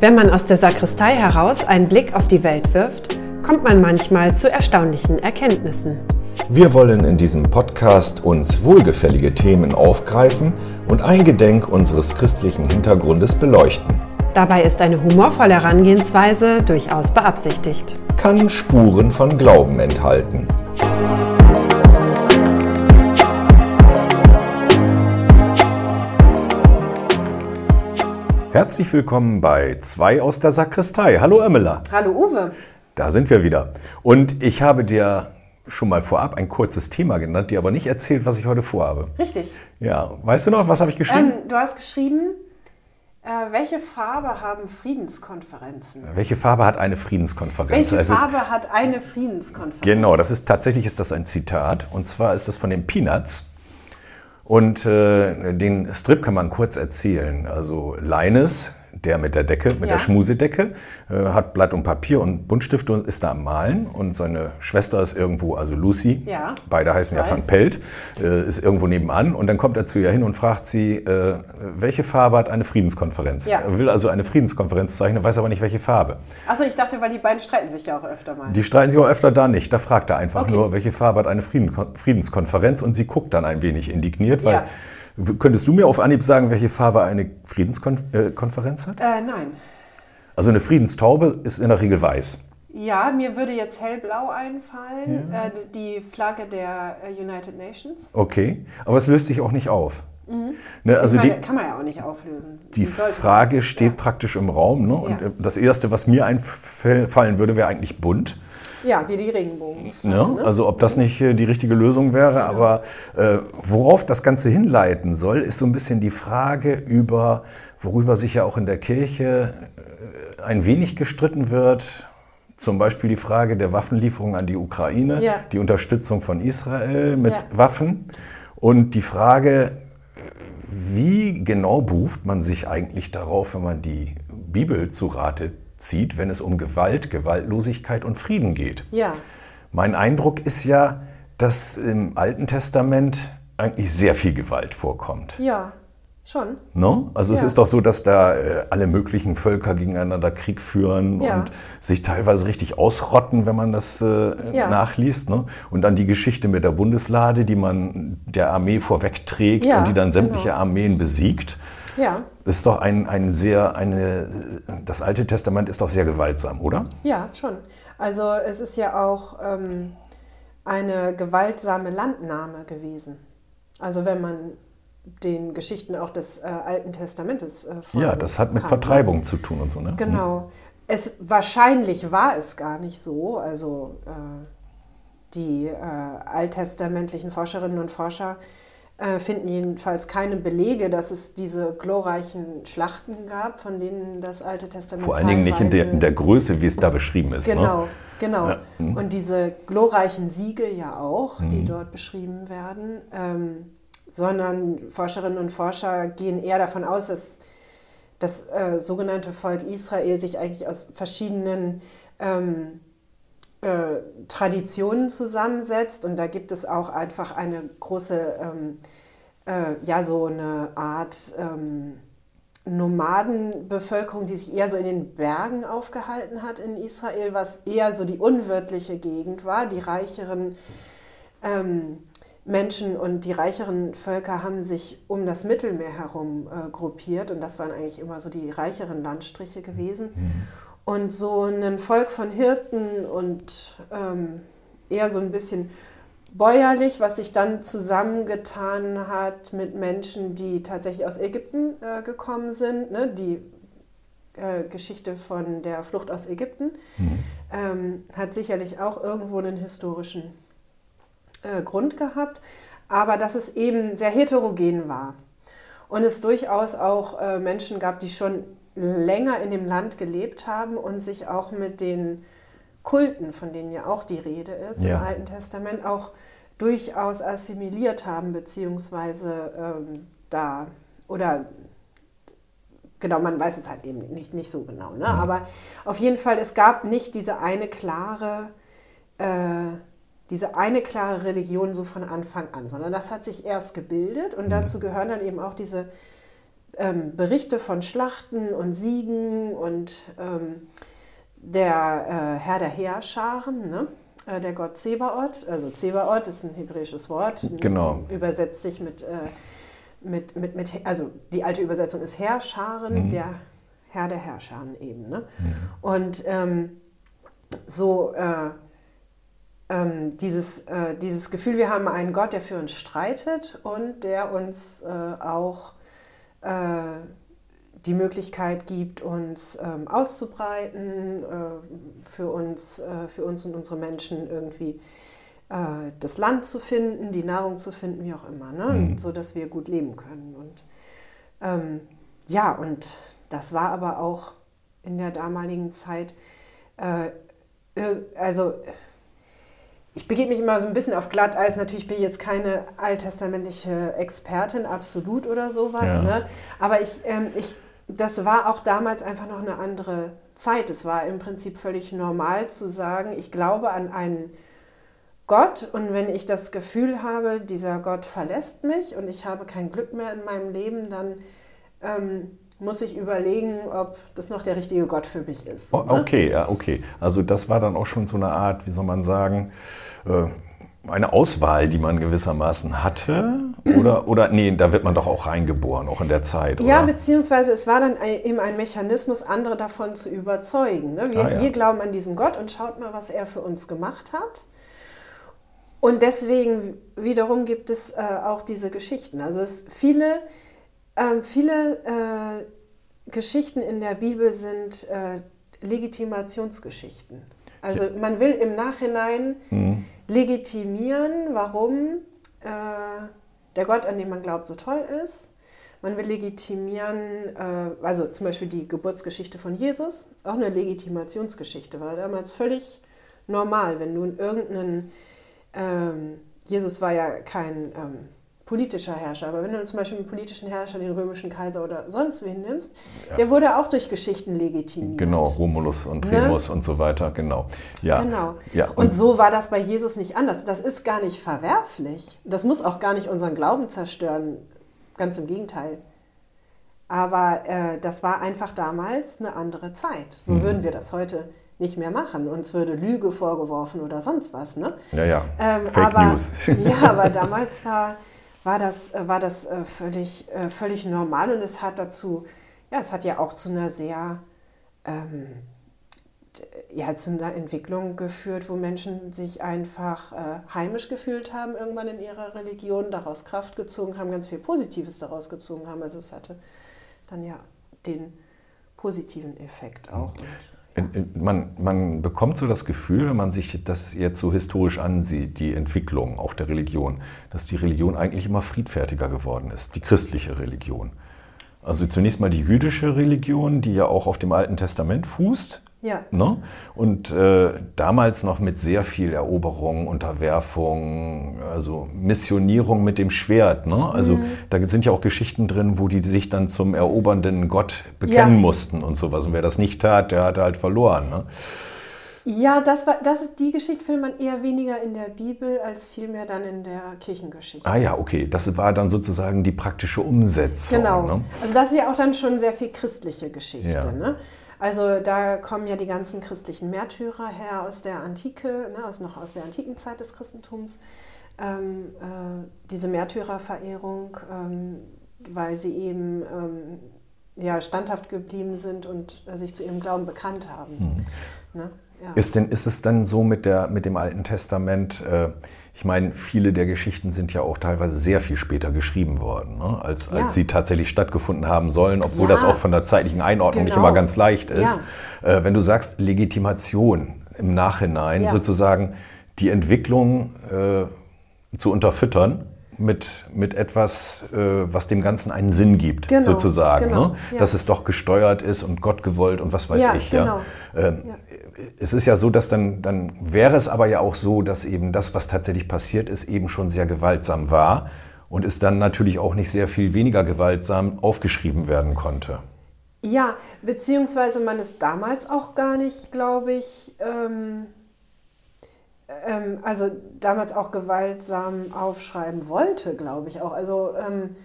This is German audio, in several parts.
Wenn man aus der Sakristei heraus einen Blick auf die Welt wirft, kommt man manchmal zu erstaunlichen Erkenntnissen. Wir wollen in diesem Podcast uns wohlgefällige Themen aufgreifen und eingedenk unseres christlichen Hintergrundes beleuchten. Dabei ist eine humorvolle Herangehensweise durchaus beabsichtigt. Kann Spuren von Glauben enthalten. Herzlich willkommen bei Zwei aus der Sakristei. Hallo Ermela. Hallo Uwe. Da sind wir wieder. Und ich habe dir schon mal vorab ein kurzes Thema genannt, dir aber nicht erzählt, was ich heute vorhabe. Richtig. Ja, weißt du noch, was habe ich geschrieben? Ähm, du hast geschrieben, äh, welche Farbe haben Friedenskonferenzen? Welche Farbe hat eine Friedenskonferenz? Welche Es Farbe hat eine Friedenskonferenz? Genau, das ist tatsächlich ist das ein Zitat. Und zwar ist das von den Peanuts. Und äh, den Strip kann man kurz erzählen. Also Linus, der mit der Decke, mit Ja. der Schmusedecke, äh, hat Blatt und Papier und Buntstifte und ist da am Malen. Und seine Schwester ist irgendwo, also Lucy, Ja, beide heißen ich ja Van weiß. Pelt, äh, ist irgendwo nebenan. Und dann kommt er zu ihr hin und fragt sie, äh, welche Farbe hat eine Friedenskonferenz? Ja. Er will also eine Friedenskonferenz zeichnen, weiß aber nicht, welche Farbe. Achso, ich dachte, weil die beiden streiten sich ja auch öfter mal. Die streiten sich auch öfter da nicht. Da fragt er einfach Okay. nur, welche Farbe hat eine Frieden Friedenskonferenz und sie guckt dann ein wenig indigniert, weil Ja. Könntest du mir auf Anhieb sagen, welche Farbe eine Friedenskonferenz hat? äh, nein. Also eine Friedenstaube ist in der Regel weiß. Ja, mir würde jetzt hellblau einfallen, äh, die Flagge der äh, United Nations. Okay, aber es löst sich auch nicht auf. Ne, also Mhm. meine, die, kann man ja auch nicht auflösen. die Frage steht Ja. praktisch im Raum. Ne? Und Ja. äh, das Erste, was mir einfallen würde, wäre eigentlich bunt. Ja, wie die Regenbogen. Ne? Also ob das nicht äh, die richtige Lösung wäre, aber äh, worauf das Ganze hinleiten soll, ist so ein bisschen die Frage über, worüber sich ja auch in der Kirche äh, ein wenig gestritten wird. Zum Beispiel die Frage der Waffenlieferung an die Ukraine, Ja. die Unterstützung von Israel mit Ja. Waffen und die Frage, wie genau beruft man sich eigentlich darauf, wenn man die Bibel zu Rate zieht, wenn es um Gewalt, Gewaltlosigkeit und Frieden geht? Ja, Mein Eindruck ist ja, dass im Alten Testament eigentlich sehr viel Gewalt vorkommt. ja, schon. Ne? Also es Ja. ist doch so, dass da äh, alle möglichen Völker gegeneinander Krieg führen Ja. und sich teilweise richtig ausrotten, wenn man das äh, Ja. nachliest. Ne? Und dann die Geschichte mit der Bundeslade, die man der Armee vorwegträgt und die dann sämtliche genau. Armeen besiegt. Ja, Das ist doch ein, ein sehr, eine, das Alte Testament ist doch sehr gewaltsam, oder? ja, schon. Also es ist ja auch ähm, eine gewaltsame Landnahme gewesen. Also wenn man den Geschichten auch des äh, Alten Testamentes äh, Ja, das hat mit kann, Vertreibung zu tun und so, ne? Genau. Es, wahrscheinlich war es gar nicht so. Also äh, die äh, alttestamentlichen Forscherinnen und Forscher finden jedenfalls keine Belege, dass es diese glorreichen Schlachten gab, von denen das Alte Testament Vor allen Dingen nicht in der, in der Größe, wie es da beschrieben ist. Genau, Ne? genau. Ja, mhm. Und diese glorreichen Siege ja auch, die dort beschrieben werden, ähm, sondern Forscherinnen und Forscher gehen eher davon aus, dass das äh, sogenannte Volk Israel sich eigentlich aus verschiedenen ähm, äh, Traditionen zusammensetzt und da gibt es auch einfach eine große, ähm, äh, ja, so eine Art ähm, Nomadenbevölkerung, die sich eher so in den Bergen aufgehalten hat in Israel, was eher so die unwirtliche Gegend war. Die reicheren ähm, Menschen und die reicheren Völker haben sich um das Mittelmeer herum äh, gruppiert und das waren eigentlich immer so die reicheren Landstriche gewesen. Und so ein Volk von Hirten und ähm, eher so ein bisschen bäuerlich, was sich dann zusammengetan hat mit Menschen, die tatsächlich aus Ägypten äh, gekommen sind. Ne? Die äh, Geschichte von der Flucht aus Ägypten ähm, hat sicherlich auch irgendwo einen historischen äh, Grund gehabt, aber dass es eben sehr heterogen war und es durchaus auch äh, Menschen gab, die schon länger in dem Land gelebt haben und sich auch mit den Kulten, von denen ja auch die Rede ist Ja. im Alten Testament, auch durchaus assimiliert haben, beziehungsweise ähm, da oder genau, man weiß es halt eben nicht, nicht so genau. Ne? Aber auf jeden Fall, es gab nicht diese eine klare, äh, diese eine klare Religion so von Anfang an, sondern das hat sich erst gebildet und dazu gehören dann eben auch diese ähm, Berichte von Schlachten und Siegen und ähm, der äh, Herr der Heerscharen, ne? Äh, der Gott Zebaoth. Also Zebaoth ist ein hebräisches Wort. Genau. Übersetzt sich mit, äh, mit, mit, mit, also die alte Übersetzung ist Heerscharen, mhm. der Herr der Herrscharen eben. Ne? Mhm. Und ähm, so äh, ähm, dieses, äh, dieses Gefühl, wir haben einen Gott, der für uns streitet und der uns äh, auch äh, die Möglichkeit gibt, uns ähm, auszubreiten, äh, für, uns, äh, für uns und unsere Menschen irgendwie äh, das Land zu finden, die Nahrung zu finden, wie auch immer, ne? Mhm. so dass wir gut leben können. Und ähm, ja, und das war aber auch in der damaligen Zeit, also ich begebe mich immer so ein bisschen auf Glatteis. Natürlich bin ich jetzt keine alttestamentliche Expertin, absolut oder sowas. Ja. Ne? Aber ich, ähm, ich, das war auch damals einfach noch eine andere Zeit. Es war im Prinzip völlig normal zu sagen, ich glaube an einen Gott und wenn ich das Gefühl habe, dieser Gott verlässt mich und ich habe kein Glück mehr in meinem Leben, dann ähm, muss ich überlegen, ob das noch der richtige Gott für mich ist. Oh, okay, ja, okay. Also das war dann auch schon so eine Art, wie soll man sagen, äh, eine Auswahl, die man gewissermaßen hatte? Oder, oder nee, da wird man doch auch reingeboren, auch in der Zeit. Oder? Ja, beziehungsweise es war dann eben ein Mechanismus, andere davon zu überzeugen. Ne? Wir, ah, ja. wir glauben an diesen Gott und schaut mal, was er für uns gemacht hat. Und deswegen wiederum gibt es äh, auch diese Geschichten. Also es viele ähm, viele äh, Geschichten in der Bibel sind äh, Legitimationsgeschichten. Also ja. man will im Nachhinein mhm. legitimieren, warum äh, der Gott, an den man glaubt, so toll ist. Man will legitimieren, äh, also zum Beispiel die Geburtsgeschichte von Jesus, ist auch eine Legitimationsgeschichte, war damals völlig normal, wenn nun irgendeinen, ähm, Jesus war ja kein ähm, politischer Herrscher. Aber wenn du zum Beispiel einen politischen Herrscher, den römischen Kaiser oder sonst wen nimmst, ja. der wurde auch durch Geschichten legitimiert. Genau, Romulus und ne? Remus ne? und so weiter, genau. Ja. genau. Ja, und, und, so war das bei Jesus nicht anders. Das ist gar nicht verwerflich. Das muss auch gar nicht unseren Glauben zerstören. Ganz im Gegenteil. Aber äh, das war einfach damals eine andere Zeit. So mhm. würden wir das heute nicht mehr machen. Uns würde Lüge vorgeworfen oder sonst was. Ne? Ja, ja. Ähm, Fake aber, News. ja, aber damals war war das, äh, war das äh, völlig, äh, völlig normal und es hat dazu, ja, es hat ja auch zu einer sehr, ähm, ja, zu einer Entwicklung geführt, wo Menschen sich einfach äh, heimisch gefühlt haben, irgendwann in ihrer Religion, daraus Kraft gezogen haben, ganz viel Positives daraus gezogen haben. Also es hatte dann ja den positiven Effekt auch. Und, man, man, bekommt so das Gefühl, wenn man sich das jetzt so historisch ansieht, die Entwicklung auch der Religion, dass die Religion eigentlich immer friedfertiger geworden ist, die christliche Religion. Also zunächst mal die jüdische Religion, die ja auch auf dem Alten Testament fußt, ja. Ne? Und äh, damals noch mit sehr viel Eroberung, Unterwerfung, also Missionierung mit dem Schwert. Ne? Also mhm. da sind ja auch Geschichten drin, wo die sich dann zum erobernden Gott bekennen ja. mussten und sowas. Und wer das nicht tat, der hatte halt verloren. Ne? Ja, das war, das, die Geschichte findet man eher weniger in der Bibel als vielmehr dann in der Kirchengeschichte. Ah ja, okay. Das war dann sozusagen die praktische Umsetzung. Genau. Ne? Also das ist ja auch dann schon sehr viel christliche Geschichte. Ja. Ne? Also da kommen ja die ganzen christlichen Märtyrer her aus der Antike, ne, aus, noch aus der antiken Zeit des Christentums. Ähm, äh, diese Märtyrerverehrung, ähm, weil sie eben ähm, ja, standhaft geblieben sind und äh, sich zu ihrem Glauben bekannt haben. Mhm. Ne? Ja. Ist, denn, ist es denn so mit, der, mit dem Alten Testament, äh, ich meine, viele der Geschichten sind ja auch teilweise sehr viel später geschrieben worden, ne? als, ja. als sie tatsächlich stattgefunden haben sollen, obwohl ja. das auch von der zeitlichen Einordnung genau. nicht immer ganz leicht ist. Äh, wenn du sagst Legitimation im Nachhinein, sozusagen die Entwicklung äh, zu unterfüttern, mit, mit etwas, äh, was dem Ganzen einen Sinn gibt, genau, sozusagen. Genau, ne? ja. Dass es doch gesteuert ist und Gott gewollt und was weiß ja, ich. Genau. Ja? Ähm, ja es ist ja so, dass dann, dann wäre es aber ja auch so, dass eben das, was tatsächlich passiert ist, eben schon sehr gewaltsam war und es dann natürlich auch nicht sehr viel weniger gewaltsam aufgeschrieben werden konnte. Ja, beziehungsweise man es damals auch gar nicht, glaube ich, ähm, ähm, also damals auch gewaltsam aufschreiben wollte, glaube ich auch. Also ähm,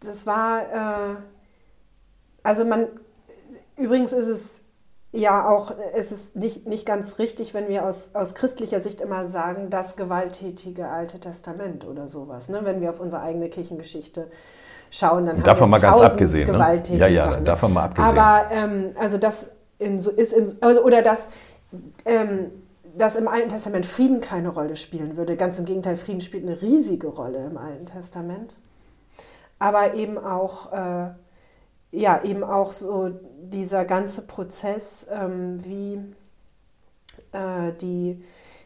das war, äh, also man, übrigens ist es ja auch, es ist nicht, nicht ganz richtig, wenn wir aus, aus christlicher Sicht immer sagen, das gewalttätige Alte Testament oder sowas. Ne? Wenn wir auf unsere eigene Kirchengeschichte schauen, dann davon haben wir mal ganz abgesehen, ne? gewalttätige Ja, ja, Sachen. davon mal abgesehen. Aber ähm, also das in, ist in, also, oder dass, ähm, dass im Alten Testament Frieden keine Rolle spielen würde. Ganz im Gegenteil, Frieden spielt eine riesige Rolle im Alten Testament. Aber eben auch, äh, ja, eben auch so dieser ganze Prozess, ähm, wie, äh, die,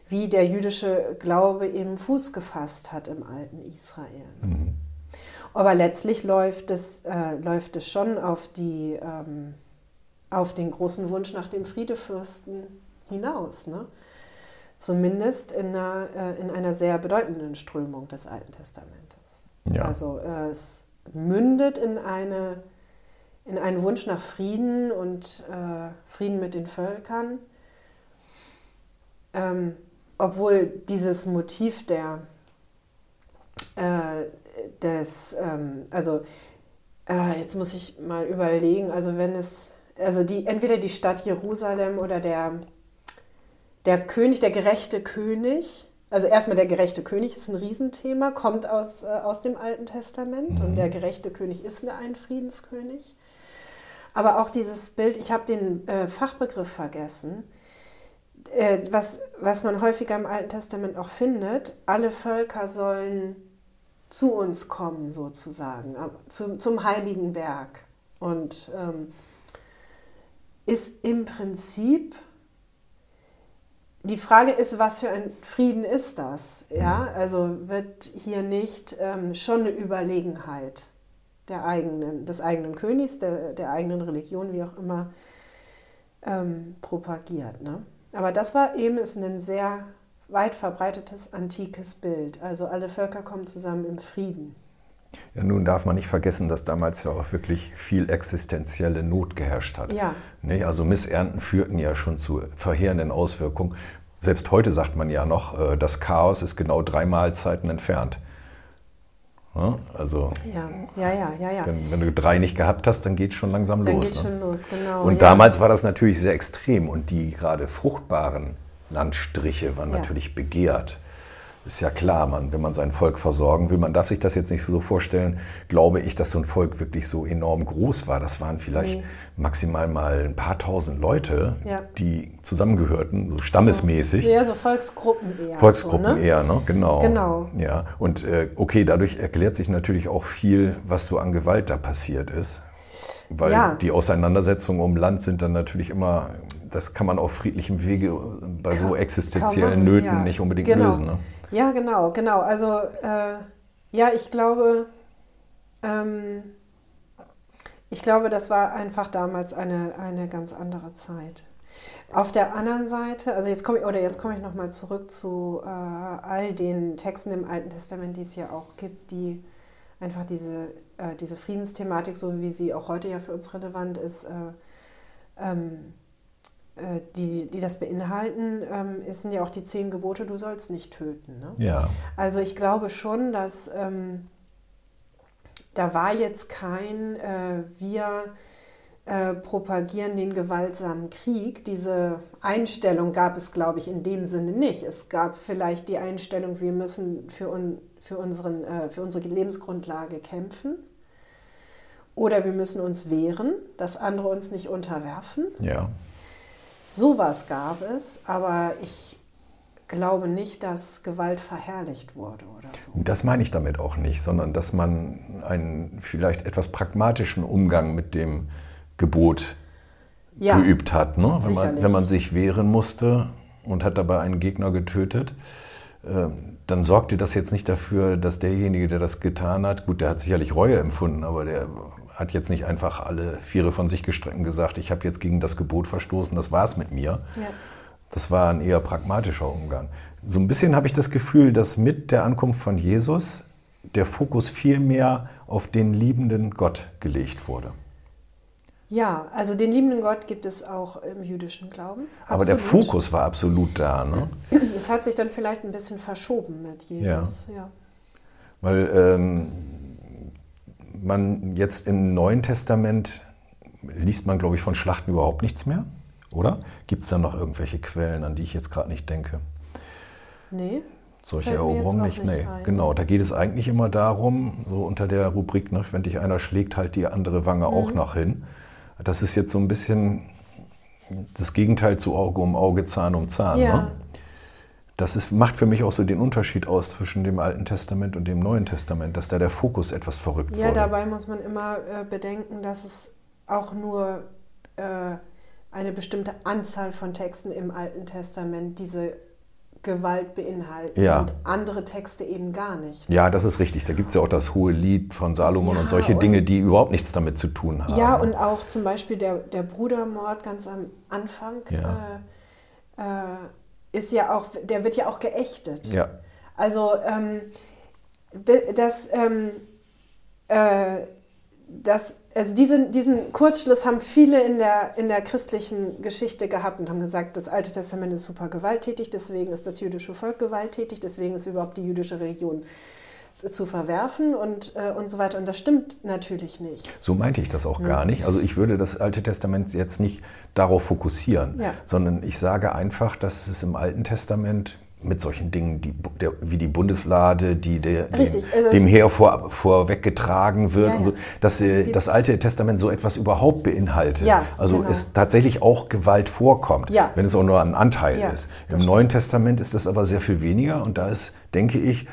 wie der jüdische Glaube eben Fuß gefasst hat im alten Israel. Mhm. Aber letztlich läuft es, äh, läuft es schon auf, die, ähm, auf den großen Wunsch nach dem Friedefürsten hinaus. Ne? Zumindest in einer, äh, in einer sehr bedeutenden Strömung des Alten Testamentes. Ja. Also äh, es mündet in, eine, in einen Wunsch nach Frieden und äh, Frieden mit den Völkern. Ähm, obwohl dieses Motiv der, äh, des, ähm, also äh, jetzt muss ich mal überlegen, also wenn es, also die, entweder die Stadt Jerusalem oder der, der König, der gerechte König, also erstmal der gerechte König ist ein Riesenthema, kommt aus, äh, aus dem Alten Testament und der gerechte König ist ein Friedenskönig. Aber auch dieses Bild, ich habe den äh, Fachbegriff vergessen, äh, was, was man häufiger im Alten Testament auch findet, alle Völker sollen zu uns kommen sozusagen, zum, zum heiligen Berg. Und ähm, ist im Prinzip, die Frage ist, was für ein Frieden ist das? Ja, also wird hier nicht ähm, schon eine Überlegenheit der eigenen, des eigenen Königs, der, der eigenen Religion, wie auch immer, ähm, propagiert. Ne? Aber das war eben ist ein sehr weit verbreitetes antikes Bild. Also alle Völker kommen zusammen im Frieden. Ja, nun darf man nicht vergessen, dass damals ja auch wirklich viel existenzielle Not geherrscht hat. Ja. Ne, Also Missernten führten ja schon zu verheerenden Auswirkungen. Selbst heute sagt man ja noch, äh, das Chaos ist genau drei Mahlzeiten entfernt. Also Ja, ja, ja, ja, ja. wenn, wenn du drei nicht gehabt hast, dann geht es schon langsam Dann los. geht ne? schon los, genau. Und ja. damals war das natürlich sehr extrem und die gerade fruchtbaren Landstriche waren Ja. natürlich begehrt. Ist ja klar, man, wenn man sein Volk versorgen will, man darf sich das jetzt nicht so vorstellen, glaube ich, dass so ein Volk wirklich so enorm groß war. Das waren vielleicht Nee. maximal mal ein paar tausend Leute, Ja. die zusammengehörten, so stammesmäßig. Sehr so Volksgruppen eher. Volksgruppen so, ne? eher, ne? Genau. Genau. Ja, und äh, okay, dadurch erklärt sich natürlich auch viel, was so an Gewalt da passiert ist. Weil Ja. die Auseinandersetzungen um Land sind dann natürlich immer, das kann man auf friedlichem Wege bei so Ka- existenziellen machen, Nöten ja. nicht unbedingt Genau. lösen. Ne? Ja, genau, genau. Also äh, ja, ich glaube, ähm, ich glaube, das war einfach damals eine, eine ganz andere Zeit. Auf der anderen Seite, also jetzt komme ich, oder jetzt komme ich nochmal zurück zu äh, all den Texten im Alten Testament, die es ja auch gibt, die einfach diese, äh, diese Friedensthematik, so wie sie auch heute ja für uns relevant ist, äh, ähm, äh, die, die das beinhalten, ähm, sind ja auch die zehn Gebote, du sollst nicht töten. Ne? Ja. Also ich glaube schon, dass ähm, da war jetzt kein, äh, wir äh, propagieren den gewaltsamen Krieg. Diese Einstellung gab es, glaube ich, in dem Sinne nicht. Es gab vielleicht die Einstellung, wir müssen für, un, für, unseren, äh, für unsere Lebensgrundlage kämpfen. Oder wir müssen uns wehren, dass andere uns nicht unterwerfen. Ja. Sowas gab es, aber ich glaube nicht, dass Gewalt verherrlicht wurde oder so. Das meine ich damit auch nicht, sondern dass man einen vielleicht etwas pragmatischen Umgang mit dem Gebot Ja, geübt hat. Ne? Wenn, man, wenn man sich wehren musste und hat dabei einen Gegner getötet, äh, dann sorgte das jetzt nicht dafür, dass derjenige, der das getan hat, gut, der hat sicherlich Reue empfunden, aber der hat jetzt nicht einfach alle Viere von sich gestreckt und gesagt, ich habe jetzt gegen das Gebot verstoßen, das war's mit mir. ja. Das war ein eher pragmatischer Umgang. So ein bisschen habe ich das Gefühl, dass mit der Ankunft von Jesus der Fokus viel mehr auf den liebenden Gott gelegt wurde. ja, also den liebenden Gott gibt es auch im jüdischen Glauben. Aber der Absolut. Fokus war absolut da. Ne? Es hat sich dann vielleicht ein bisschen verschoben mit Jesus. Ja. Weil ähm, man jetzt im Neuen Testament liest man, glaube ich, von Schlachten überhaupt nichts mehr, oder? Gibt es da noch irgendwelche Quellen, an die ich jetzt gerade nicht denke? Nee. Solche Eroberungen nicht, nicht nee. Ein. Genau, da geht es eigentlich immer darum, so unter der Rubrik, ne, wenn dich einer schlägt, halt die andere Wange mhm. auch noch hin. Das ist jetzt so ein bisschen das Gegenteil zu Auge um Auge, Zahn um Zahn. Ja. Ne? Das ist, macht für mich auch so den Unterschied aus zwischen dem Alten Testament und dem Neuen Testament, dass da der Fokus etwas verrückt ja, wurde. Ja, dabei muss man immer äh, bedenken, dass es auch nur äh, eine bestimmte Anzahl von Texten im Alten Testament diese Gewalt beinhalten ja. und andere Texte eben gar nicht. Ja, das ist richtig. Da gibt es ja auch das hohe Lied von Salomon ja, und solche und Dinge, die überhaupt nichts damit zu tun haben. Ja, und auch zum Beispiel der, der Brudermord ganz am Anfang ja. äh, äh, ist ja auch, der wird ja auch geächtet. Ja. Also ähm, das, ähm, äh, das also diesen, diesen Kurzschluss haben viele in der, in der christlichen Geschichte gehabt und haben gesagt, das Alte Testament ist super gewalttätig, deswegen ist das jüdische Volk gewalttätig, deswegen ist überhaupt die jüdische Religion zu verwerfen und, äh, und so weiter. Und das stimmt natürlich nicht. So meinte ich das auch ja. gar nicht. Also ich würde das Alte Testament jetzt nicht darauf fokussieren, ja. sondern ich sage einfach, dass es im Alten Testament mit solchen Dingen die, der, wie die Bundeslade, die der, dem, also dem Heer vor, vorweggetragen wird, ja, ja. So, dass äh, das Alte Testament so etwas überhaupt beinhaltet. Ja, also genau. es tatsächlich auch Gewalt vorkommt, wenn es auch nur ein Anteil ist. Im Neuen Testament ist das aber sehr viel weniger und da ist, denke ich,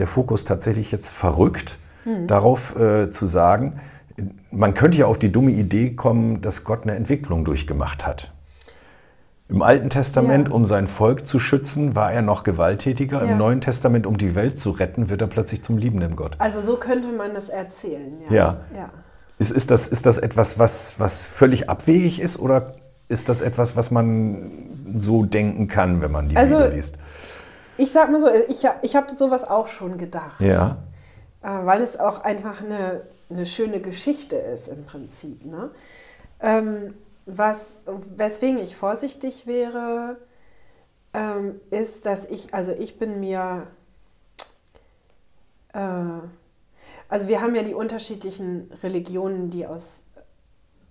der Fokus tatsächlich jetzt verrückt, hm. darauf äh, zu sagen, man könnte ja auf die dumme Idee kommen, dass Gott eine Entwicklung durchgemacht hat. Im Alten Testament, ja. um sein Volk zu schützen, war er noch gewalttätiger. Ja. Im Neuen Testament, um die Welt zu retten, wird er plötzlich zum liebenden Gott. Also so könnte man das erzählen. Ja. ja. ja. Ist, ist, das, ist das etwas, was, was völlig abwegig ist oder ist das etwas, was man so denken kann, wenn man die also, Bibel liest? Ich sag mal so, ich, ich habe sowas auch schon gedacht. Ja. Äh, weil es auch einfach eine, eine schöne Geschichte ist im Prinzip. Ne? Ähm, was, weswegen ich vorsichtig wäre, ähm, ist, dass ich, also ich bin mir, äh, also wir haben ja die unterschiedlichen Religionen, die aus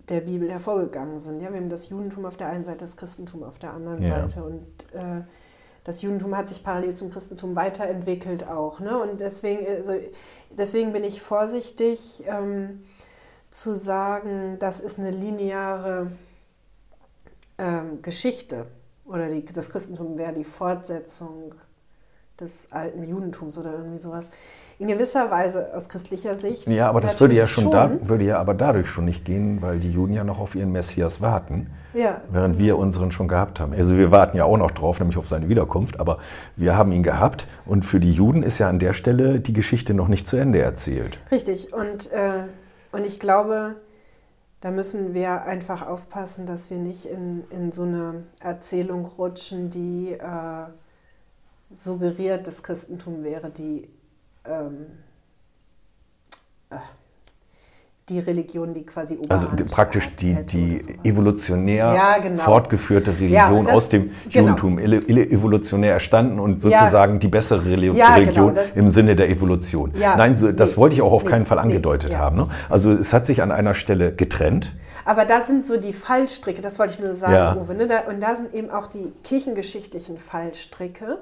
der Bibel hervorgegangen sind. Ja, wir haben das Judentum auf der einen Seite, das Christentum auf der anderen ja. Seite und äh, das Judentum hat sich parallel zum Christentum weiterentwickelt auch. Ne? Und deswegen, also, deswegen bin ich vorsichtig ähm, zu sagen, das ist eine lineare ähm, Geschichte oder die, das Christentum wäre die Fortsetzung des alten Judentums oder irgendwie sowas. In gewisser Weise aus christlicher Sicht. Ja, aber das würde ja schon, schon. Da, würde ja aber dadurch schon nicht gehen, weil die Juden ja noch auf ihren Messias warten, ja. während wir unseren schon gehabt haben. Also wir warten ja auch noch drauf, nämlich auf seine Wiederkunft, aber wir haben ihn gehabt und für die Juden ist ja an der Stelle die Geschichte noch nicht zu Ende erzählt. Richtig und, äh, und ich glaube, da müssen wir einfach aufpassen, dass wir nicht in, in so eine Erzählung rutschen, die äh, suggeriert, das Christentum wäre die ähm, äh, die Religion, die quasi Also praktisch die, die evolutionär ja, genau. fortgeführte Religion ja, das, aus dem genau. Judentum, evolutionär erstanden und sozusagen ja. die bessere Religion genau, im Sinne der Evolution. Nein, so, das nee, wollte ich auch auf nee, keinen Fall angedeutet nee, haben. Ne? Also es hat sich an einer Stelle getrennt. Aber da sind so die Fallstricke, das wollte ich nur sagen, Uwe. Ne? Und da sind eben auch die kirchengeschichtlichen Fallstricke.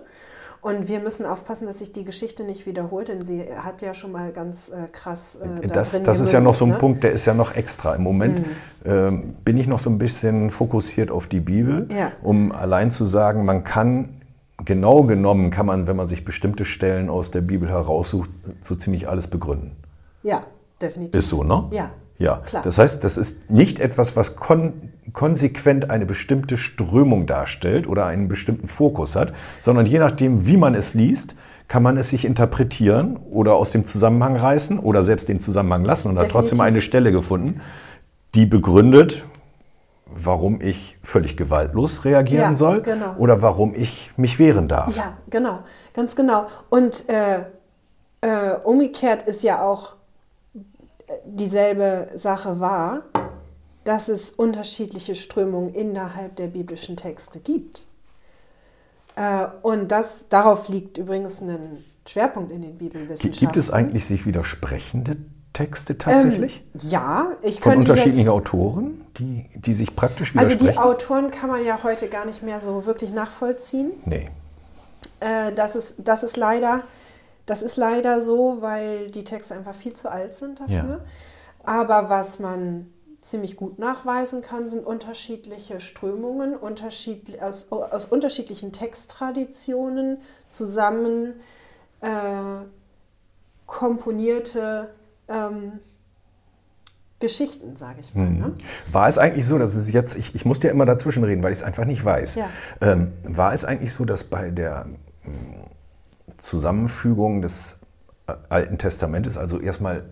Und wir müssen aufpassen, dass sich die Geschichte nicht wiederholt, denn sie hat ja schon mal ganz äh, krass. Äh, das das gemündet, ist ja noch so ein ne? Punkt, der ist ja noch extra. Im Moment mhm. ähm, bin ich noch so ein bisschen fokussiert auf die Bibel, ja. um allein zu sagen, man kann genau genommen, kann man, wenn man sich bestimmte Stellen aus der Bibel heraussucht, so ziemlich alles begründen. Ja, definitiv. Ist so, ne? Ja. Ja, Klar. das heißt, das ist nicht etwas, was kon konsequent eine bestimmte Strömung darstellt oder einen bestimmten Fokus hat, sondern je nachdem, wie man es liest, kann man es sich interpretieren oder aus dem Zusammenhang reißen oder selbst den Zusammenhang lassen und hat trotzdem eine Stelle gefunden, die begründet, warum ich völlig gewaltlos reagieren ja, soll genau. oder warum ich mich wehren darf. Ja, genau, ganz genau. Und äh, äh, umgekehrt ist ja auch dieselbe Sache wahr, dass es unterschiedliche Strömungen innerhalb der biblischen Texte gibt. Äh, und das, darauf liegt übrigens ein Schwerpunkt in den Bibelwissenschaften. Gibt es eigentlich sich widersprechende Texte tatsächlich? Ähm, ja, ich Von könnte unterschiedlichen jetzt, Autoren, die, die sich praktisch Also widersprechen? die Autoren kann man ja heute gar nicht mehr so wirklich nachvollziehen. nee. Äh, das, ist, das, ist leider, das ist leider so, weil die Texte einfach viel zu alt sind dafür. Ja. Aber was man ziemlich gut nachweisen kann, sind unterschiedliche Strömungen unterschiedli aus, aus unterschiedlichen Texttraditionen zusammen äh, komponierte ähm, Geschichten, sage ich mal. Ne? War es eigentlich so, dass es jetzt, ich, ich muss dir immer dazwischen reden, weil ich es einfach nicht weiß. Ja. Ähm, war es eigentlich so, dass bei der ähm, Zusammenfügung des äh, Alten Testamentes, also erstmal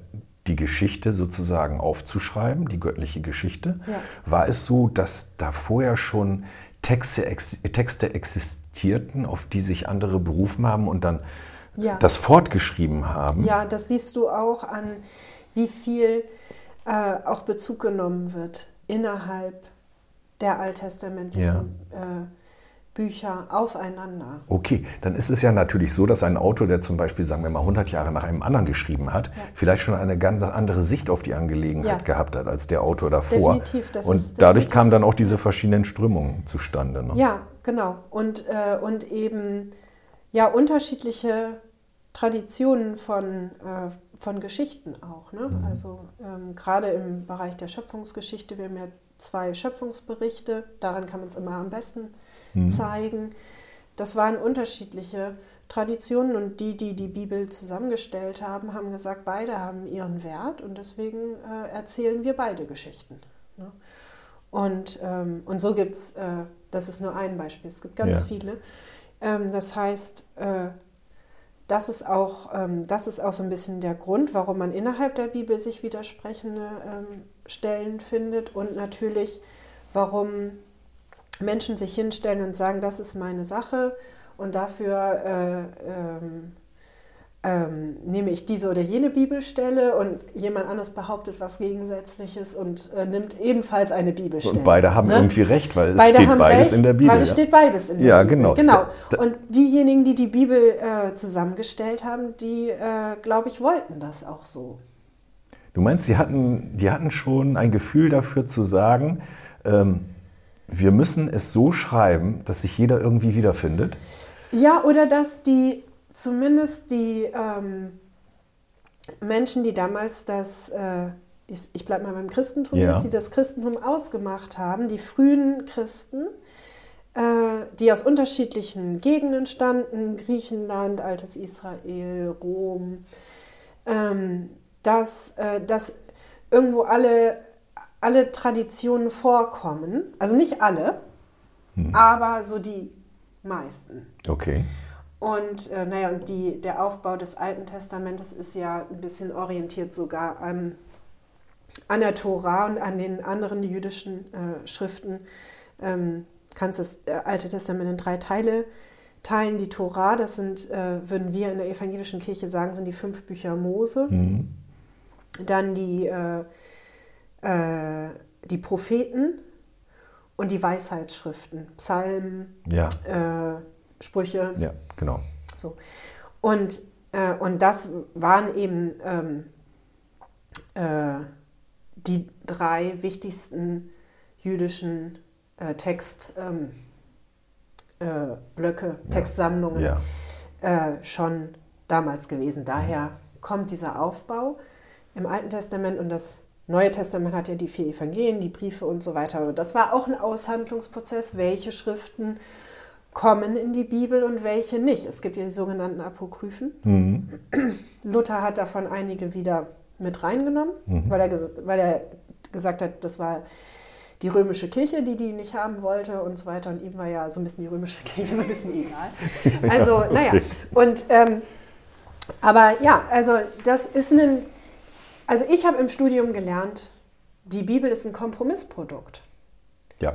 die Geschichte sozusagen aufzuschreiben, die göttliche Geschichte, Ja. war es so, dass da vorher schon Texte, ex, Texte existierten, auf die sich andere berufen haben und dann Ja. das fortgeschrieben haben? Ja, das siehst du auch an, wie viel äh, auch Bezug genommen wird innerhalb der alttestamentlichen äh, Bücher aufeinander. Okay, dann ist es ja natürlich so, dass ein Autor, der zum Beispiel, sagen wir mal, 100 Jahre nach einem anderen geschrieben hat, vielleicht schon eine ganz andere Sicht auf die Angelegenheit Ja. gehabt hat als der Autor davor. Definitiv, das Und ist dadurch kamen dann auch diese verschiedenen Strömungen zustande. Ne? Ja, genau. Und, äh, und eben ja unterschiedliche Traditionen von, äh, von Geschichten auch. Ne? Mhm. Also ähm, gerade im Bereich der Schöpfungsgeschichte, wir haben ja zwei Schöpfungsberichte, daran kann man es immer am besten Mhm. zeigen. Das waren unterschiedliche Traditionen und die, die die Bibel zusammengestellt haben, haben gesagt, beide haben ihren Wert und deswegen äh, erzählen wir beide Geschichten. Ne? Und, ähm, und so gibt es, äh, das ist nur ein Beispiel, es gibt ganz Ja. viele. Ähm, das heißt, äh, das ist, auch, ähm, das ist auch so ein bisschen der Grund, warum man innerhalb der Bibel sich widersprechende ähm, Stellen findet und natürlich, warum Menschen sich hinstellen und sagen, das ist meine Sache und dafür äh, ähm, ähm, nehme ich diese oder jene Bibelstelle und jemand anderes behauptet was Gegensätzliches und äh, nimmt ebenfalls eine Bibelstelle. Und beide haben ne? irgendwie recht, weil es Beide steht beides recht, in der Bibel. Weil es ja. steht beides in der Ja, Bibel. genau. genau. Da- Und diejenigen, die die Bibel äh, zusammengestellt haben, die, äh, glaube ich, wollten das auch so. Du meinst, die hatten, die hatten schon ein Gefühl dafür zu sagen, ähm, wir müssen es so schreiben, dass sich jeder irgendwie wiederfindet? Ja, oder dass die zumindest die ähm, Menschen, die damals das, äh, ich, ich bleibe mal beim Christentum, Ja. jetzt, die das Christentum ausgemacht haben, die frühen Christen, äh, die aus unterschiedlichen Gegenden standen, Griechenland, altes Israel, Rom, ähm, dass, äh, dass irgendwo alle, alle Traditionen vorkommen, also nicht alle, aber so die meisten. Okay. Und äh, naja, und die, der Aufbau des Alten Testamentes ist ja ein bisschen orientiert sogar an, an der Tora und an den anderen jüdischen äh, Schriften. Ähm, kannst das äh, Alte Testament in drei Teile teilen. Die Tora, das sind, äh, würden wir in der evangelischen Kirche sagen, sind die fünf Bücher Mose. Mhm. Dann die, äh, äh, die Propheten und die Weisheitsschriften, Psalmen, Ja, äh, Sprüche. ja, genau. So. Und, äh, und das waren eben ähm, äh, die drei wichtigsten jüdischen äh, Textblöcke, äh, Blöcke, Textsammlungen Ja. äh, schon damals gewesen. Daher kommt dieser Aufbau im Alten Testament und das Neue Testament hat ja die vier Evangelien, die Briefe und so weiter. Aber das war auch ein Aushandlungsprozess, welche Schriften kommen in die Bibel und welche nicht. Es gibt ja die sogenannten Apokryphen. Mhm. Luther hat davon einige wieder mit reingenommen, Mhm. weil, er, weil er gesagt hat, das war die römische Kirche, die die nicht haben wollte und so weiter. Und ihm war ja so ein bisschen die römische Kirche so ein bisschen egal. Also, naja. okay. Und, ähm, aber ja, also das ist ein, also ich habe im Studium gelernt, die Bibel ist ein Kompromissprodukt. Ja,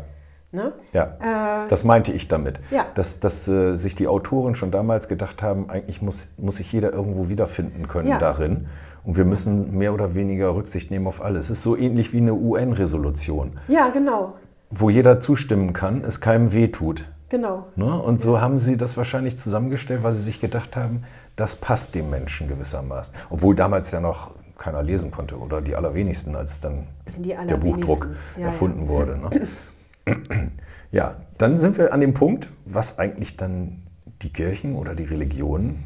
Ne? ja. Äh, Das meinte ich damit. Ja. Dass, dass äh, sich die Autoren schon damals gedacht haben, eigentlich muss, muss sich jeder irgendwo wiederfinden können Ja. darin. Und wir müssen mehr oder weniger Rücksicht nehmen auf alles. Es ist so ähnlich wie eine UN-Resolution, ja, genau, wo jeder zustimmen kann, es keinem wehtut. genau. Ne? Und so haben sie das wahrscheinlich zusammengestellt, weil sie sich gedacht haben, das passt dem Menschen gewissermaßen. Obwohl damals ja noch keiner lesen konnte oder die allerwenigsten, als dann der Buchdruck ja, erfunden ja. wurde. Ne? ja, dann sind wir an dem Punkt, was eigentlich dann die Kirchen oder die Religionen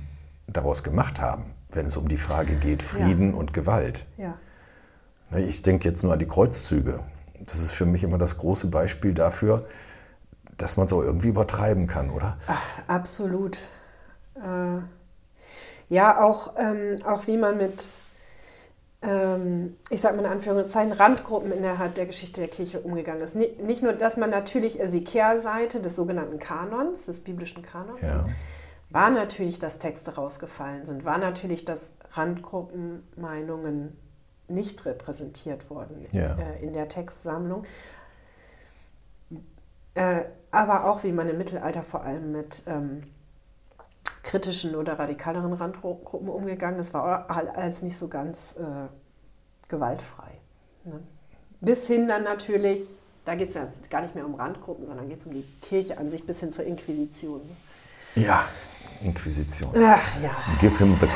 daraus gemacht haben, wenn es um die Frage geht, Frieden ja. und Gewalt. Ja. Ich denke jetzt nur an die Kreuzzüge. Das ist für mich immer das große Beispiel dafür, dass man es auch irgendwie übertreiben kann, oder? Ach, absolut. Äh, ja, auch, ähm, auch wie man mit, ich sage mal in Anführungszeichen, Randgruppen innerhalb der Geschichte der Kirche umgegangen ist. Nicht, nur, dass man natürlich also die Kehrseite des sogenannten Kanons, des biblischen Kanons, ja. war natürlich, dass Texte rausgefallen sind, war natürlich, dass Randgruppenmeinungen nicht repräsentiert wurden ja. äh, in der Textsammlung. Äh, aber auch wie man im Mittelalter vor allem mit ähm, kritischen oder radikaleren Randgruppen umgegangen ist, war alles nicht so ganz äh, gewaltfrei. Ne? Bis hin dann natürlich, da geht es ja gar nicht mehr um Randgruppen, sondern geht es um die Kirche an sich, bis hin zur Inquisition. Ja, Inquisition. Ach ja. Give him the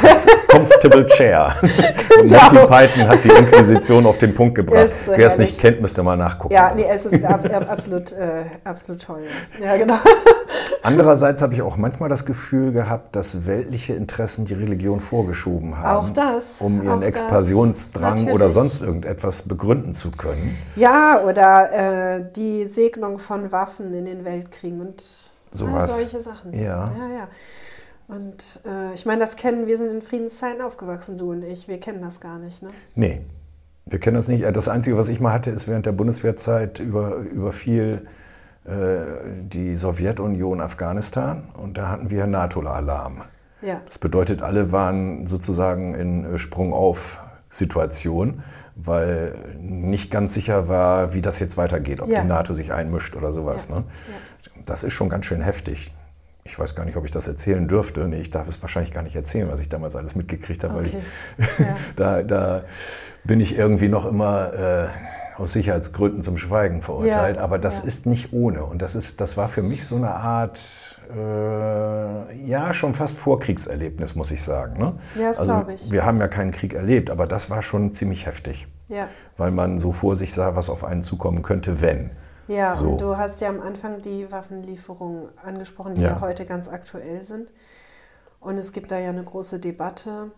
comfortable chair. genau. Monty Python hat die Inquisition auf den Punkt gebracht. So Wer es nicht kennt, müsste mal nachgucken. Ja, nee, es ist absolut, äh, absolut toll. Ja, genau. Andererseits habe ich auch manchmal das Gefühl gehabt, dass weltliche Interessen die Religion vorgeschoben haben. Auch das. Um ihren Expansionsdrang oder sonst irgendetwas begründen zu können. Ja, oder äh, die Segnung von Waffen in den Weltkriegen und sowas. solche Sachen. Ja. ja, ja. Und äh, ich meine, das kennen wir, sind in Friedenszeiten aufgewachsen, du und ich. Wir kennen das gar nicht, ne? Nee, wir kennen das nicht. Äh, das Einzige, was ich mal hatte, ist während der Bundeswehrzeit über, überfiel äh, die Sowjetunion Afghanistan und da hatten wir NATO-Alarm. Ja. Das bedeutet, alle waren sozusagen in äh, Sprung-auf-Situation, weil nicht ganz sicher war, wie das jetzt weitergeht, ob ja. die NATO sich einmischt oder sowas. Ja. Ne? Das ist schon ganz schön heftig ich weiß gar nicht, ob ich das erzählen dürfte. Nee, ich darf es wahrscheinlich gar nicht erzählen, was ich damals alles mitgekriegt habe, okay. weil ich, ja. da, da bin ich irgendwie noch immer äh, aus Sicherheitsgründen zum Schweigen verurteilt. Ja. Aber das ja. ist nicht ohne. Und das, ist, das war für mich so eine Art, äh, ja, schon fast Vorkriegserlebnis, muss ich sagen. Ne? Ja, das also, glaube ich. Wir haben ja keinen Krieg erlebt, aber das war schon ziemlich heftig. Weil man so vor sich sah, was auf einen zukommen könnte, wenn. Ja, so. und du hast ja am Anfang die Waffenlieferungen angesprochen, die ja. ja. heute ganz aktuell sind. Und es gibt da ja eine große Debatte,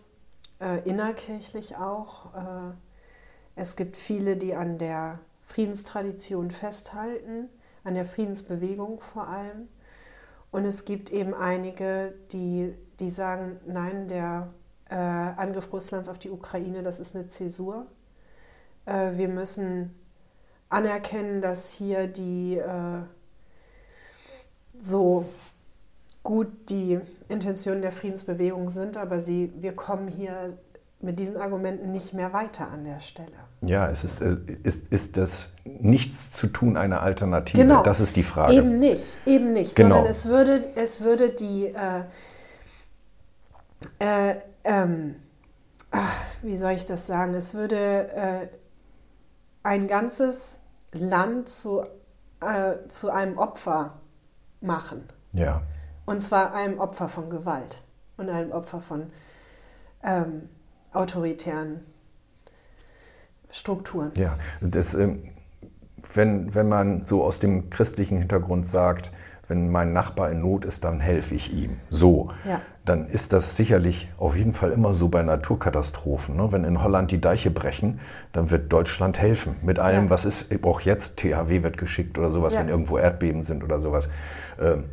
äh, innerkirchlich auch. Äh, es gibt viele, die an der Friedenstradition festhalten, an der Friedensbewegung vor allem. Und es gibt eben einige, die, die sagen, nein, der äh, Angriff Russlands auf die Ukraine, das ist eine Zäsur. Äh, wir müssen anerkennen, dass hier die äh, so gut die Intentionen der Friedensbewegung sind, aber sie, wir kommen hier mit diesen Argumenten nicht mehr weiter an der Stelle. Ja, es ist, ist, ist das Nichts zu tun eine Alternative? Genau. Das ist die Frage. Eben nicht, eben nicht, genau. sondern es würde, es würde die, äh, äh, ähm, ach, wie soll ich das sagen, es würde äh, ein ganzes Land zu, äh, zu einem Opfer machen. Ja. Und zwar einem Opfer von Gewalt und einem Opfer von ähm, autoritären Strukturen. Ja, das, ähm, wenn, wenn man so aus dem christlichen Hintergrund sagt, wenn mein Nachbar in Not ist, dann helfe ich ihm. So. Ja dann ist das sicherlich auf jeden Fall immer so bei Naturkatastrophen. Ne? Wenn in Holland die Deiche brechen, dann wird Deutschland helfen. Mit allem, ja. was ist, auch jetzt THW wird geschickt oder sowas, ja. wenn irgendwo Erdbeben sind oder sowas. Ähm,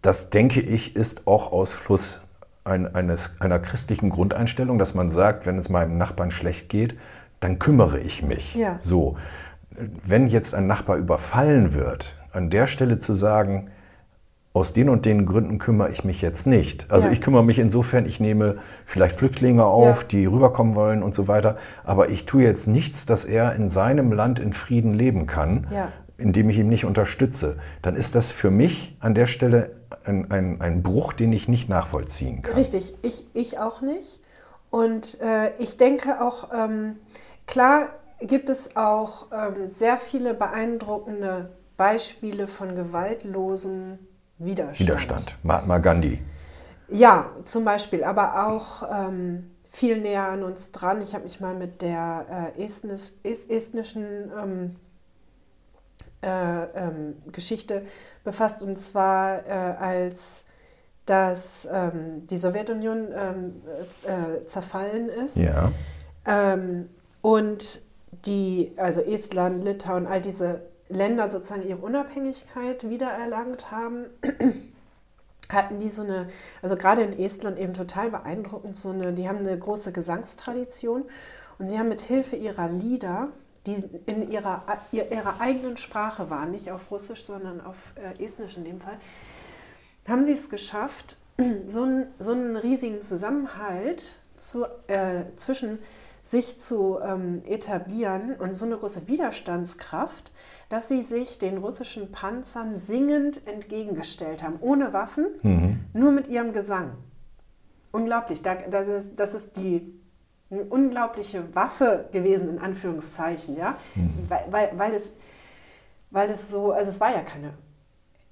das, denke ich, ist auch Ausfluss eines, einer christlichen Grundeinstellung, dass man sagt, wenn es meinem Nachbarn schlecht geht, dann kümmere ich mich. Ja. So. Wenn jetzt ein Nachbar überfallen wird, an der Stelle zu sagen, aus den und den Gründen kümmere ich mich jetzt nicht. Also ja. ich kümmere mich insofern, ich nehme vielleicht Flüchtlinge auf, ja. die rüberkommen wollen und so weiter, aber ich tue jetzt nichts, dass er in seinem Land in Frieden leben kann, ja. indem ich ihn nicht unterstütze. Dann ist das für mich an der Stelle ein, ein, ein Bruch, den ich nicht nachvollziehen kann. Richtig, ich, ich auch nicht. Und äh, ich denke auch, ähm, klar gibt es auch ähm, sehr viele beeindruckende Beispiele von gewaltlosen Widerstand. Widerstand. Mahatma Gandhi. Ja, zum Beispiel, aber auch ähm, viel näher an uns dran. Ich habe mich mal mit der äh, estnisch, estnischen ähm, äh, ähm, Geschichte befasst und zwar äh, als dass ähm, die Sowjetunion ähm, äh, zerfallen ist. Ja. Ähm, und die, also Estland, Litauen, all diese Länder sozusagen ihre Unabhängigkeit wiedererlangt haben, hatten die so eine, also gerade in Estland eben total beeindruckend, so eine, die haben eine große Gesangstradition und sie haben mit Hilfe ihrer Lieder die in ihrer, ihrer eigenen Sprache waren, nicht auf Russisch, sondern auf äh, Estnisch in dem Fall, haben sie es geschafft, so einen, so einen riesigen Zusammenhalt zu, äh, zwischen sich zu ähm, etablieren und so eine große Widerstandskraft, dass sie sich den russischen Panzern singend entgegengestellt haben, ohne Waffen, mhm. nur mit ihrem Gesang. Unglaublich, das ist, das ist die eine unglaubliche Waffe gewesen, in Anführungszeichen, ja, mhm. weil, weil, weil, es, weil es so, also es war ja keine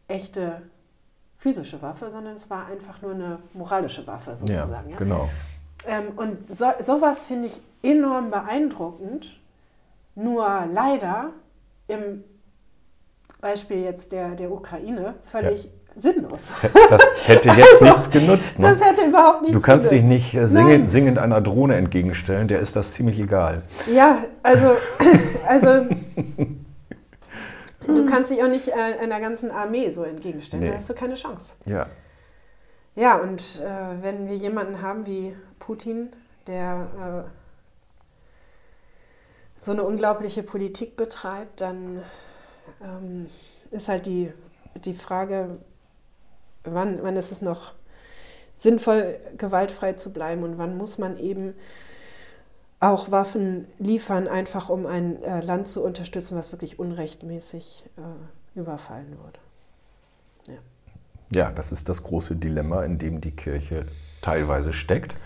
echte physische Waffe, sondern es war einfach nur eine moralische Waffe sozusagen. Ja, ja? genau. Ähm, und so, sowas finde ich enorm beeindruckend, nur leider im Beispiel jetzt der, der Ukraine völlig ja sinnlos. Das hätte jetzt nichts genutzt. Ne? Das hätte überhaupt nichts Du kannst genutzt. dich nicht äh, singend, singend, einer Drohne entgegenstellen, der ist das ziemlich egal. Ja, also, also du kannst dich auch nicht äh, einer ganzen Armee so entgegenstellen, nee. da hast du keine Chance. Ja. Ja, und äh, wenn wir jemanden haben wie Putin, der äh, so eine unglaubliche Politik betreibt, dann ähm, ist halt die, die Frage, wann, wann ist es noch sinnvoll, gewaltfrei zu bleiben und wann muss man eben auch Waffen liefern, einfach um ein äh, Land zu unterstützen, was wirklich unrechtmäßig äh, überfallen wurde. Ja. Ja, das ist das große Dilemma, in dem die Kirche teilweise steckt.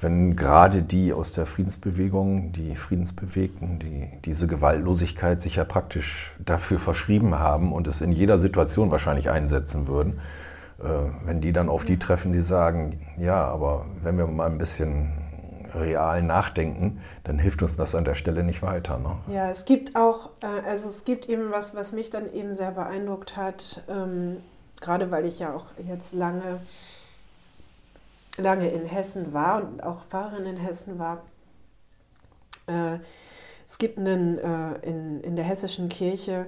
Wenn gerade die aus der Friedensbewegung, die Friedensbewegten, die diese Gewaltlosigkeit sich ja praktisch dafür verschrieben haben und es in jeder Situation wahrscheinlich einsetzen würden, äh, wenn die dann auf die treffen, die sagen, ja, aber wenn wir mal ein bisschen real nachdenken, dann hilft uns das an der Stelle nicht weiter. Ne? Ja, es gibt auch, äh, also es gibt eben was, was mich dann eben sehr beeindruckt hat, ähm, gerade weil ich ja auch jetzt lange lange in Hessen war und auch Pfarrerin in Hessen war. Äh, es gibt einen, äh, in, in der hessischen Kirche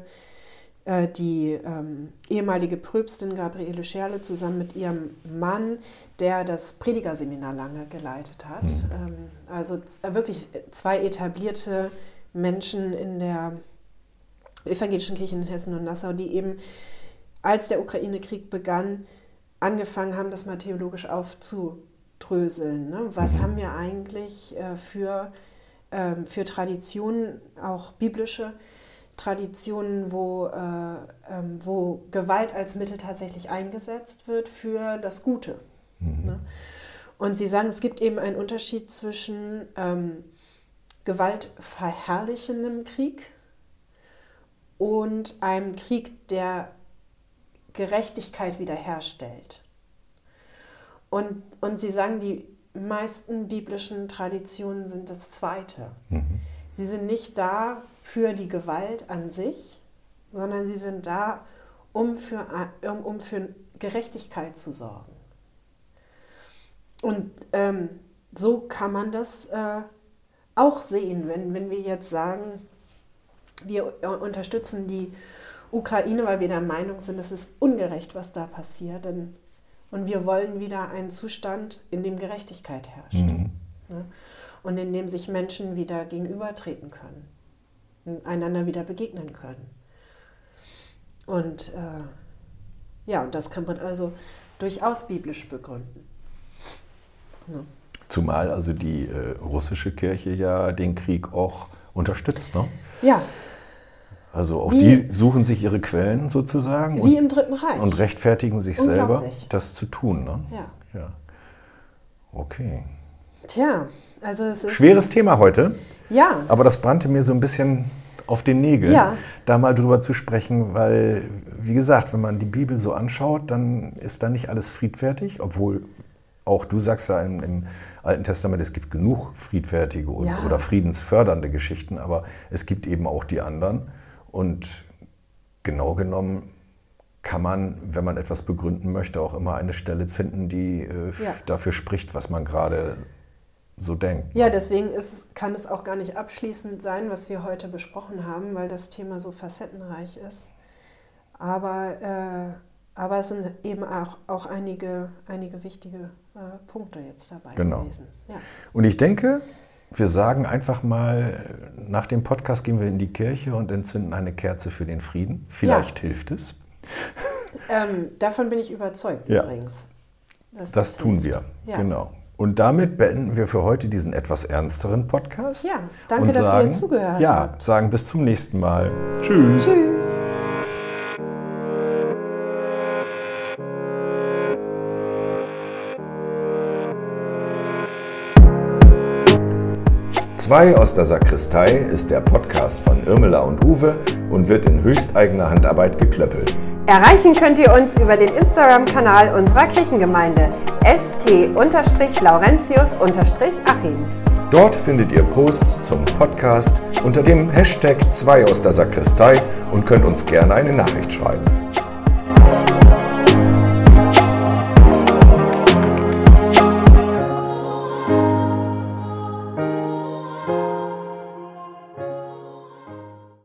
äh, die ähm, ehemalige Pröbstin Gabriele Scherle zusammen mit ihrem Mann, der das Predigerseminar lange geleitet hat. Mhm. Ähm, also wirklich zwei etablierte Menschen in der evangelischen Kirche in Hessen und Nassau, die eben, als der Ukraine-Krieg begann, angefangen haben, das mal theologisch aufzudröseln. Ne? Was mhm. haben wir eigentlich äh, für, ähm, für Traditionen, auch biblische Traditionen, wo, äh, ähm, wo Gewalt als Mittel tatsächlich eingesetzt wird für das Gute? Mhm. Ne? Und Sie sagen, es gibt eben einen Unterschied zwischen ähm, gewaltverherrlichendem Krieg und einem Krieg, der Gerechtigkeit wiederherstellt. Und, und sie sagen, die meisten biblischen Traditionen sind das Zweite. Mhm. Sie sind nicht da für die Gewalt an sich, sondern sie sind da, um für, um, um für Gerechtigkeit zu sorgen. Und ähm, so kann man das äh, auch sehen, wenn, wenn wir jetzt sagen, wir unterstützen die Ukraine, weil wir der Meinung sind, es ist ungerecht, was da passiert. Denn, und wir wollen wieder einen Zustand, in dem Gerechtigkeit herrscht. Mhm. Ne? Und in dem sich Menschen wieder gegenübertreten können, einander wieder begegnen können. Und äh, ja, und das kann man also durchaus biblisch begründen. Ne? Zumal also die äh, russische Kirche ja den Krieg auch unterstützt, ne? Ja, also auch wie, die suchen sich ihre Quellen sozusagen. Wie und, im Dritten Reich. Und rechtfertigen sich selber, das zu tun. Ne? Ja. ja. Okay. Tja, also es ist. Schweres Thema heute. Ja. Aber das brannte mir so ein bisschen auf den Nägeln, ja. da mal drüber zu sprechen, weil, wie gesagt, wenn man die Bibel so anschaut, dann ist da nicht alles friedfertig, obwohl auch du sagst ja im, im, Alten Testament, es gibt genug friedfertige und, Ja. oder friedensfördernde Geschichten, aber es gibt eben auch die anderen. Und genau genommen kann man, wenn man etwas begründen möchte, auch immer eine Stelle finden, die äh, Ja. dafür spricht, was man gerade so denkt. Ja, deswegen ist, kann es auch gar nicht abschließend sein, was wir heute besprochen haben, weil das Thema so facettenreich ist. Aber, äh, aber es sind eben auch, auch einige, einige wichtige äh, Punkte jetzt dabei Genau. gewesen. Ja. Und ich denke, wir sagen einfach mal, nach dem Podcast gehen wir in die Kirche und entzünden eine Kerze für den Frieden. Vielleicht hilft es. Ähm, davon bin ich überzeugt Ja. übrigens. dass Das tun wir. Ja. Genau. Und damit beenden wir für heute diesen etwas ernsteren Podcast. Ja, danke, und dass ihr sagen, zugehört ja, habt. sagen bis zum nächsten Mal. Tschüss. Tschüss. Zwei aus der Sakristei ist der Podcast von Irmela und Uwe und wird in höchsteigener Handarbeit geklöppelt. Erreichen könnt ihr uns über den Instagram-Kanal unserer Kirchengemeinde st-laurentius-achim. Dort findet ihr Posts zum Podcast unter dem Hashtag 2 aus der Sakristei und könnt uns gerne eine Nachricht schreiben.